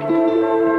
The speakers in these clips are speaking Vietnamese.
Música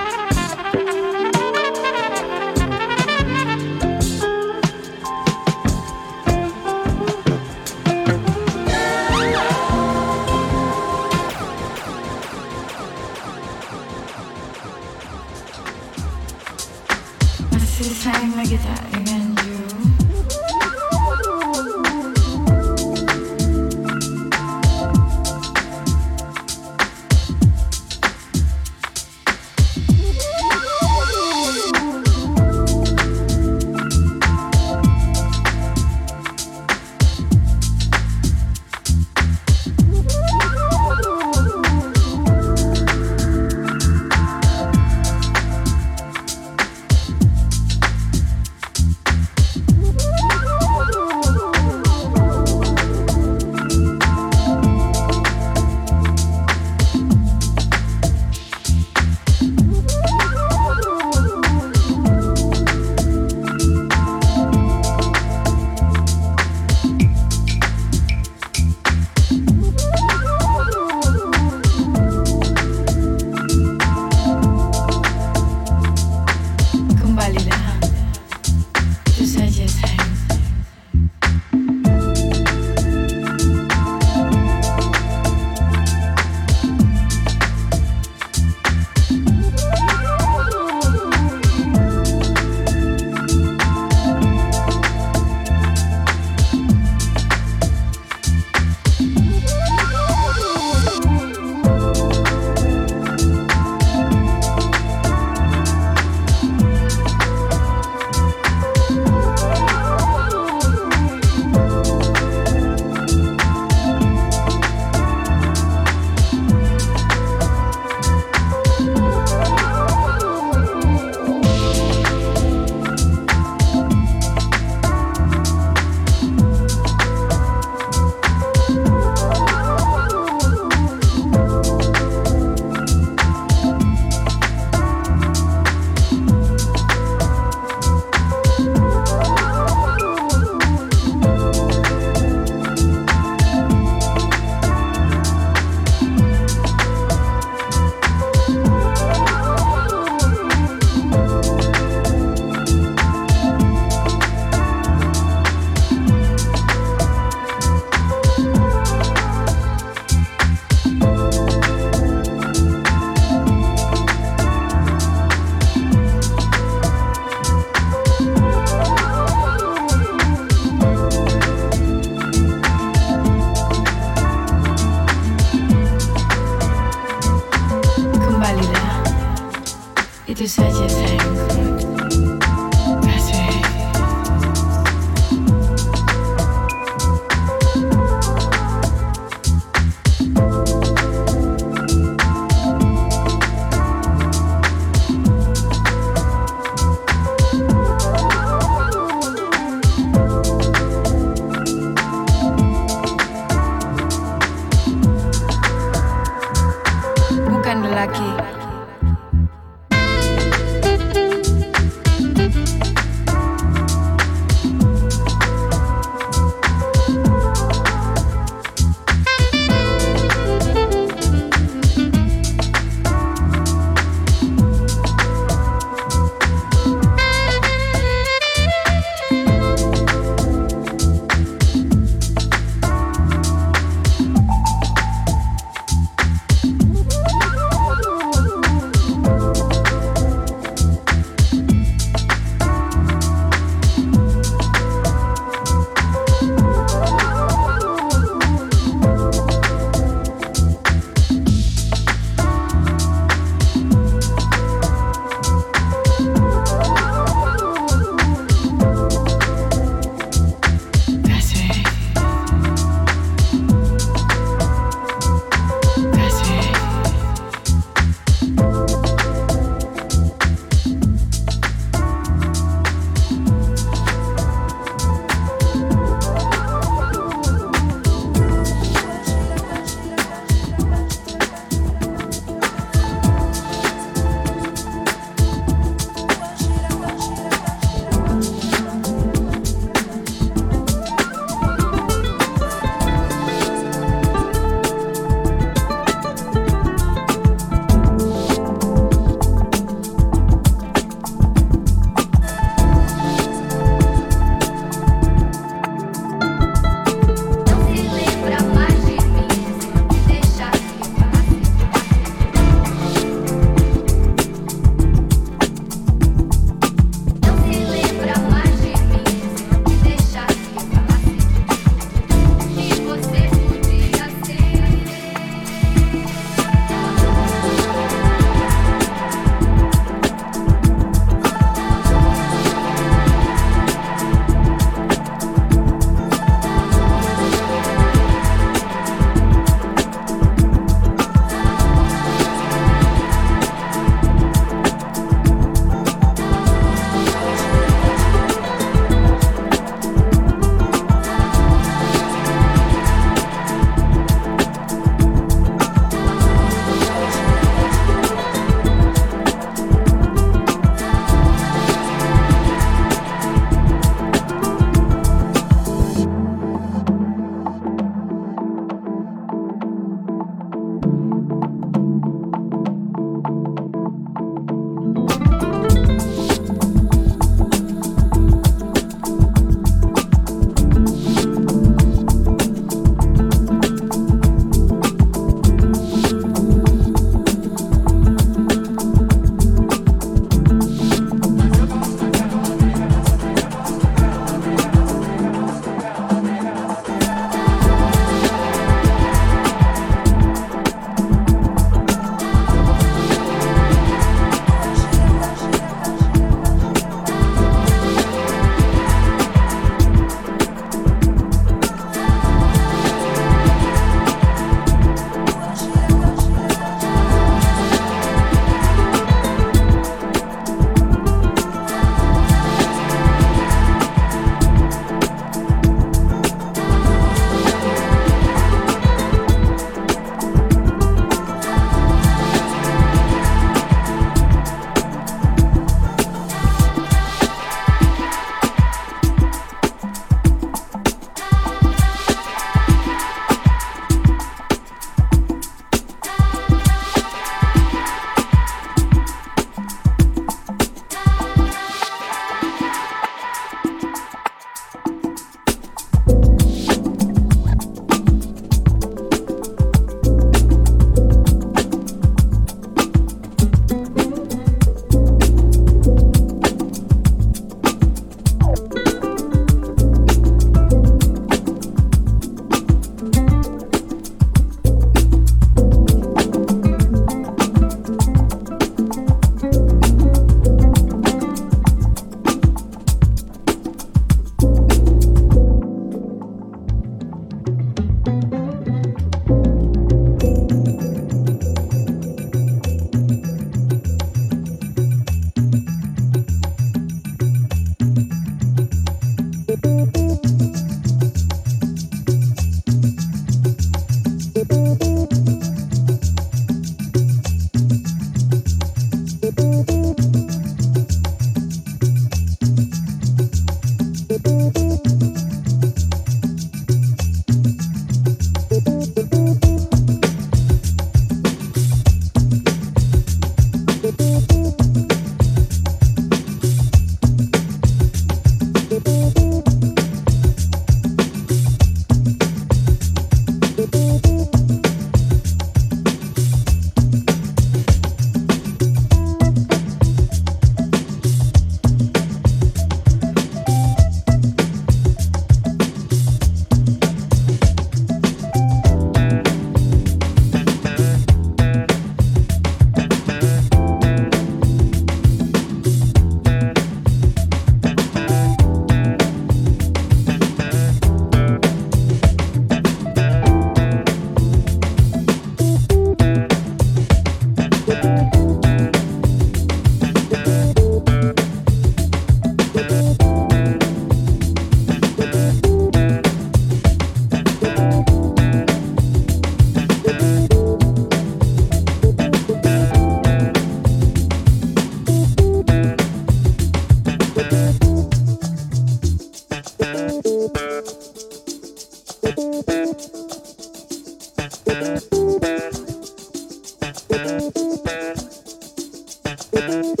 Thank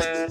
you.